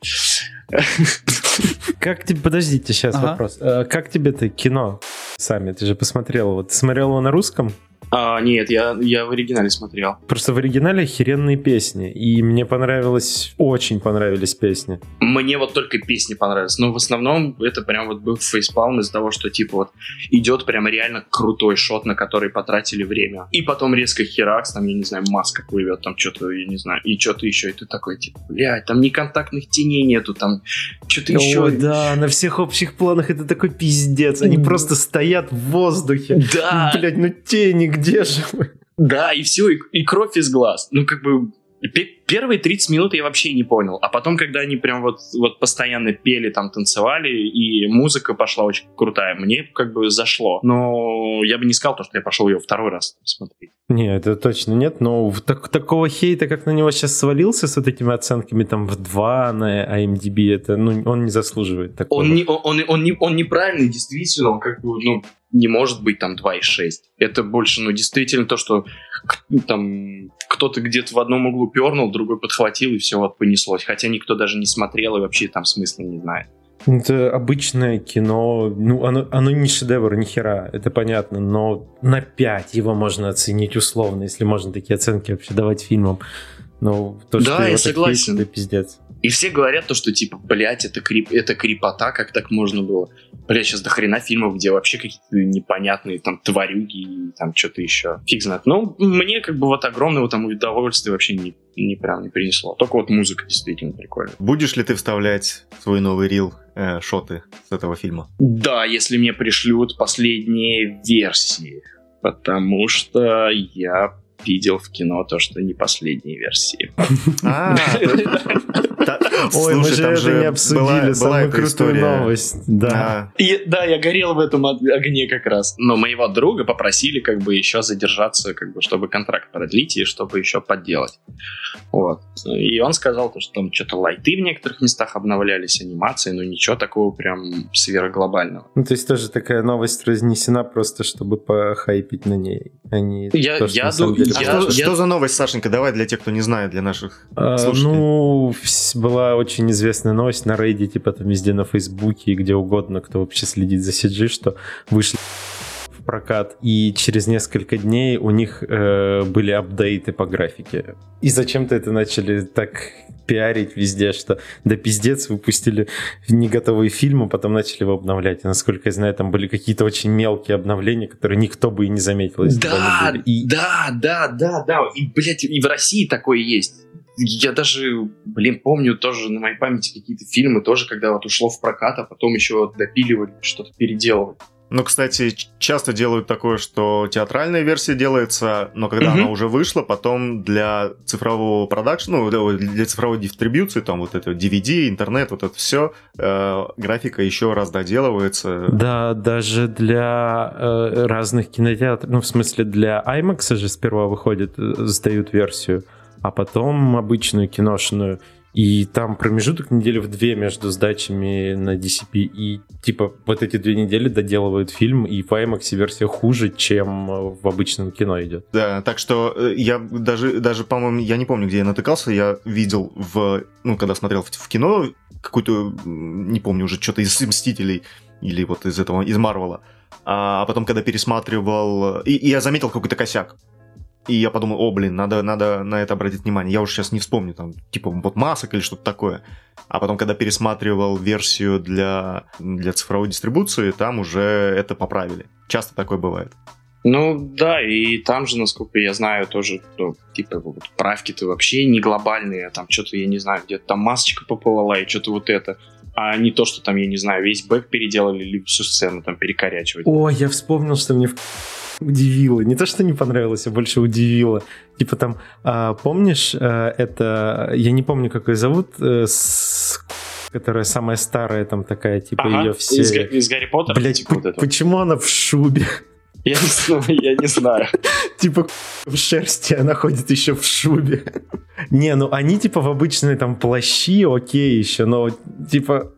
Как тебе, подождите, сейчас Ага. вопрос. Э, Как тебе-то кино сами? Ты же посмотрел. Вот ты смотрел его на русском? А, нет, я, я в оригинале смотрел. Просто в оригинале охеренные песни. И мне понравилось, очень понравились песни. Мне вот только песни понравились. Но в основном это прям вот был фейспалм из-за того, что типа вот идет прям реально крутой шот, на который потратили время. И потом резко херакс, там, я не знаю, маска плывет, там что-то, я не знаю, и что-то еще. И ты такой, типа, блядь, там ни контактных теней нету, там что-то еще. О, да, на всех общих планах это такой пиздец. Они просто стоят в воздухе. Да, Блять, ну тени, где же вы? да, и все, и, и кровь из глаз. Ну, как бы, пе- первые 30 минут я вообще не понял. А потом, когда они прям вот, вот постоянно пели, там, танцевали, и музыка пошла очень крутая, мне как бы зашло. Но я бы не сказал, то, что я пошел ее второй раз смотреть. Не, это точно нет, но так- такого хейта, как на него сейчас свалился с вот этими оценками там в 2 на IMDb, это, ну, он не заслуживает такого. Он, не, он, он, он, не, он неправильный, действительно, он как бы, ну, не может быть там 2,6. Это больше, ну, действительно то, что там кто-то где-то в одном углу пернул, другой подхватил, и все вот понеслось. Хотя никто даже не смотрел и вообще там смысла не знает. Это обычное кино, ну, оно, оно не шедевр, ни хера, это понятно, но на 5 его можно оценить условно, если можно такие оценки вообще давать фильмам. Ну, то, да, что я согласен. Есть, это пиздец. И все говорят то, что типа, блядь, это, крип, это крипота, как так можно было. Блядь, сейчас до хрена фильмов, где вообще какие-то непонятные там тварюги и там что-то еще. Фиг знает. Ну, мне как бы вот огромного там удовольствия вообще не, не прям не принесло. Только вот музыка действительно прикольная. Будешь ли ты вставлять свой новый рил э, шоты с этого фильма? Да, если мне пришлют последние версии. Потому что я видел в кино то, что не последние версии. А, Ой, мы же это не обсудили, самую крутую новость. Да. Да, я горел в этом огне как раз. Но моего друга попросили как бы еще задержаться, как бы, чтобы контракт продлить и чтобы еще подделать. Вот. И он сказал, то, что там что-то лайты в некоторых местах обновлялись, анимации, но ничего такого прям сверхглобального. Ну, то есть тоже такая новость разнесена просто, чтобы похайпить на ней, а не я, то, я, ду- я, а что, я... что за новость, Сашенька? Давай для тех, кто не знает, для наших а, слушателей. Ну, была очень известная новость на Reddit, типа там везде на Фейсбуке и где угодно, кто вообще следит за CG, что вышли в прокат, и через несколько дней у них э, были апдейты по графике. И зачем-то это начали так пиарить везде, что да пиздец, выпустили не готовый фильм, а потом начали его обновлять. И, насколько я знаю, там были какие-то очень мелкие обновления, которые никто бы и не заметил. Если да. И... да, да, да, да. И, блядь, и в России такое есть я даже, блин, помню тоже на моей памяти какие-то фильмы тоже, когда вот ушло в прокат, а потом еще допиливали, что-то переделывали. Ну, кстати, часто делают такое, что театральная версия делается, но когда mm-hmm. она уже вышла, потом для цифрового продакшна, ну, для цифровой дистрибьюции, там вот это DVD, интернет, вот это все, э, графика еще раз доделывается. Да, даже для э, разных кинотеатров, ну, в смысле, для IMAX же сперва выходит, э, сдают версию, а потом обычную киношную. И там промежуток недели в две между сдачами на DCP. И типа вот эти две недели доделывают фильм, и в IMAX версия хуже, чем в обычном кино идет. Да, так что э, я даже, даже по-моему, я не помню, где я натыкался, я видел в, ну, когда смотрел в, в кино, какую-то, не помню уже, что-то из «Мстителей» или вот из этого, из Марвела. А потом, когда пересматривал, и, и я заметил какой-то косяк. И я подумал, о, блин, надо, надо на это обратить внимание. Я уже сейчас не вспомню, там, типа, вот масок или что-то такое. А потом, когда пересматривал версию для, для цифровой дистрибуции, там уже это поправили. Часто такое бывает. Ну да, и там же, насколько я знаю, тоже, ну, типа, вот, правки-то вообще не глобальные, а там что-то, я не знаю, где-то там масочка поплыла и что-то вот это а не то, что там, я не знаю, весь бэк переделали или всю сцену там перекорячивать. О, я вспомнил, что мне в удивило. Не то, что не понравилось, а больше удивило. Типа там, а, помнишь, а, это, я не помню, как ее зовут, а, с, которая самая старая там такая, типа ага, ее все... Из, из Гарри Поттера? Блять, типа вот почему она в шубе? Я не я не знаю. Типа в шерсти она ходит еще в шубе. Не, ну они типа в обычные там плащи, окей еще, но типа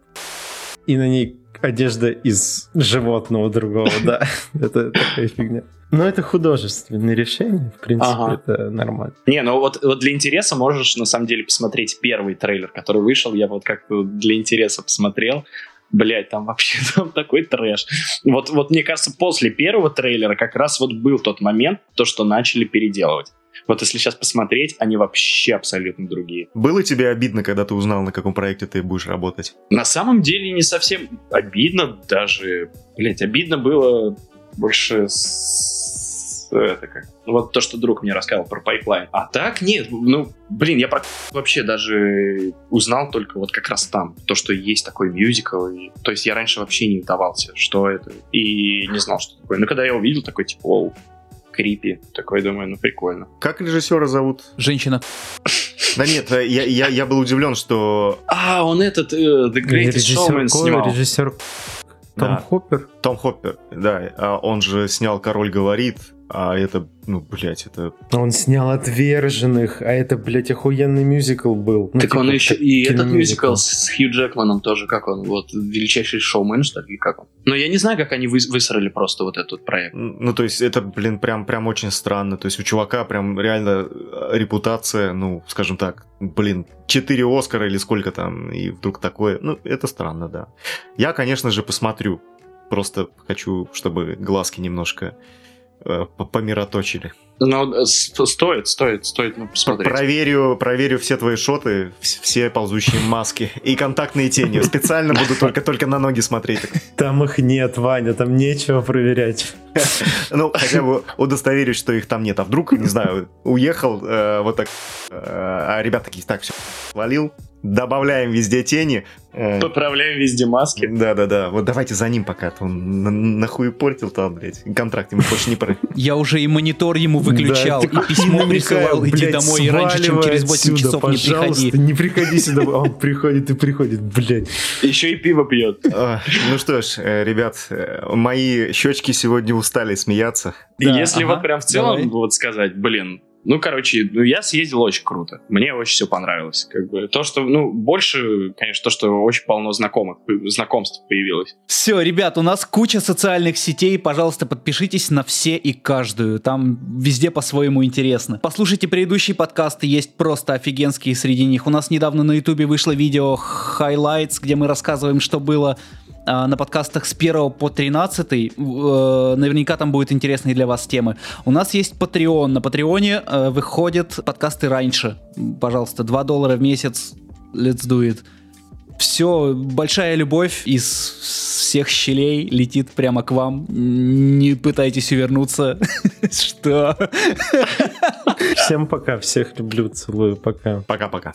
и на ней одежда из животного другого, да. Это такая фигня. Но это художественное решение, в принципе, ага. это нормально. Не, ну вот, вот для интереса можешь на самом деле посмотреть первый трейлер, который вышел. Я вот как-то для интереса посмотрел. Блять, там вообще там такой трэш. Вот, вот мне кажется, после первого трейлера как раз вот был тот момент, то, что начали переделывать. Вот если сейчас посмотреть, они вообще абсолютно другие. Было тебе обидно, когда ты узнал, на каком проекте ты будешь работать? На самом деле не совсем обидно, даже, блять, обидно было больше с... это как вот то, что друг мне рассказал про pipeline. А так нет, ну, блин, я про вообще даже узнал только вот как раз там, то, что есть такой мюзикл. И... То есть я раньше вообще не вдавался, что это, и не знал, что такое. Но когда я увидел, такой, типа, оу, крипи. Такой, думаю, ну прикольно. Как режиссера зовут? Женщина. Да нет, я, я, я был удивлен, что... А, он этот, uh, The Greatest Showman снимал. Режиссер том да. Хоппер? Том Хоппер, да. А он же снял «Король говорит», А это, ну, блядь, это... Он снял «Отверженных», а это, блядь, охуенный мюзикл был. Ну, так типа, он еще и этот мюзикл с Хью Джекманом тоже, как он, вот, величайший шоумен, что ли, как он? Но я не знаю, как они выс- высрали просто вот этот проект. Ну, то есть, это, блин, прям, прям очень странно. То есть, у чувака прям реально э, репутация, ну, скажем так, блин, 4 Оскара или сколько там, и вдруг такое. Ну, это странно, да. Я, конечно же, посмотрю. Просто хочу, чтобы глазки немножко помироточили. Но э, стоит, стоит, стоит ну, посмотреть. Проверю, проверю все твои шоты, вс- все ползущие маски и контактные тени. Специально буду только, только на ноги смотреть. Там их нет, Ваня, там нечего проверять. Ну, хотя бы удостоверюсь, что их там нет. А вдруг, не знаю, уехал э, вот так, э, а ребята такие, так, все, свалил, добавляем везде тени. Э, Поправляем везде маски. Да-да-да, вот давайте за ним пока, то он на- нахуй портил там, блядь, контракт ему больше не про... Я уже и монитор ему выключал, и письмо присылал, иди блядь, домой и раньше, чем через 8 отсюда, часов не приходи. не приходи сюда. А Он приходит и приходит, блядь. Еще и пиво пьет. А, Ну что ж, э, ребят, э, мои щечки сегодня устали смеяться. Если вот прям в целом вот сказать, блин, ну, короче, ну, я съездил очень круто. Мне очень все понравилось. Как бы то, что, ну, больше, конечно, то, что очень полно знакомых, знакомств появилось. Все, ребят, у нас куча социальных сетей. Пожалуйста, подпишитесь на все и каждую. Там везде по-своему интересно. Послушайте предыдущие подкасты, есть просто офигенские среди них. У нас недавно на ютубе вышло видео Highlights, где мы рассказываем, что было на подкастах с 1 по 13. Э, Наверняка там будут интересные для вас темы. У нас есть Patreon. На Патреоне э, выходят подкасты раньше. Пожалуйста, 2 доллара в месяц. Let's do it. Все, большая любовь из всех щелей летит прямо к вам. Не пытайтесь увернуться. Что? Всем пока, всех люблю, целую, пока. Пока-пока.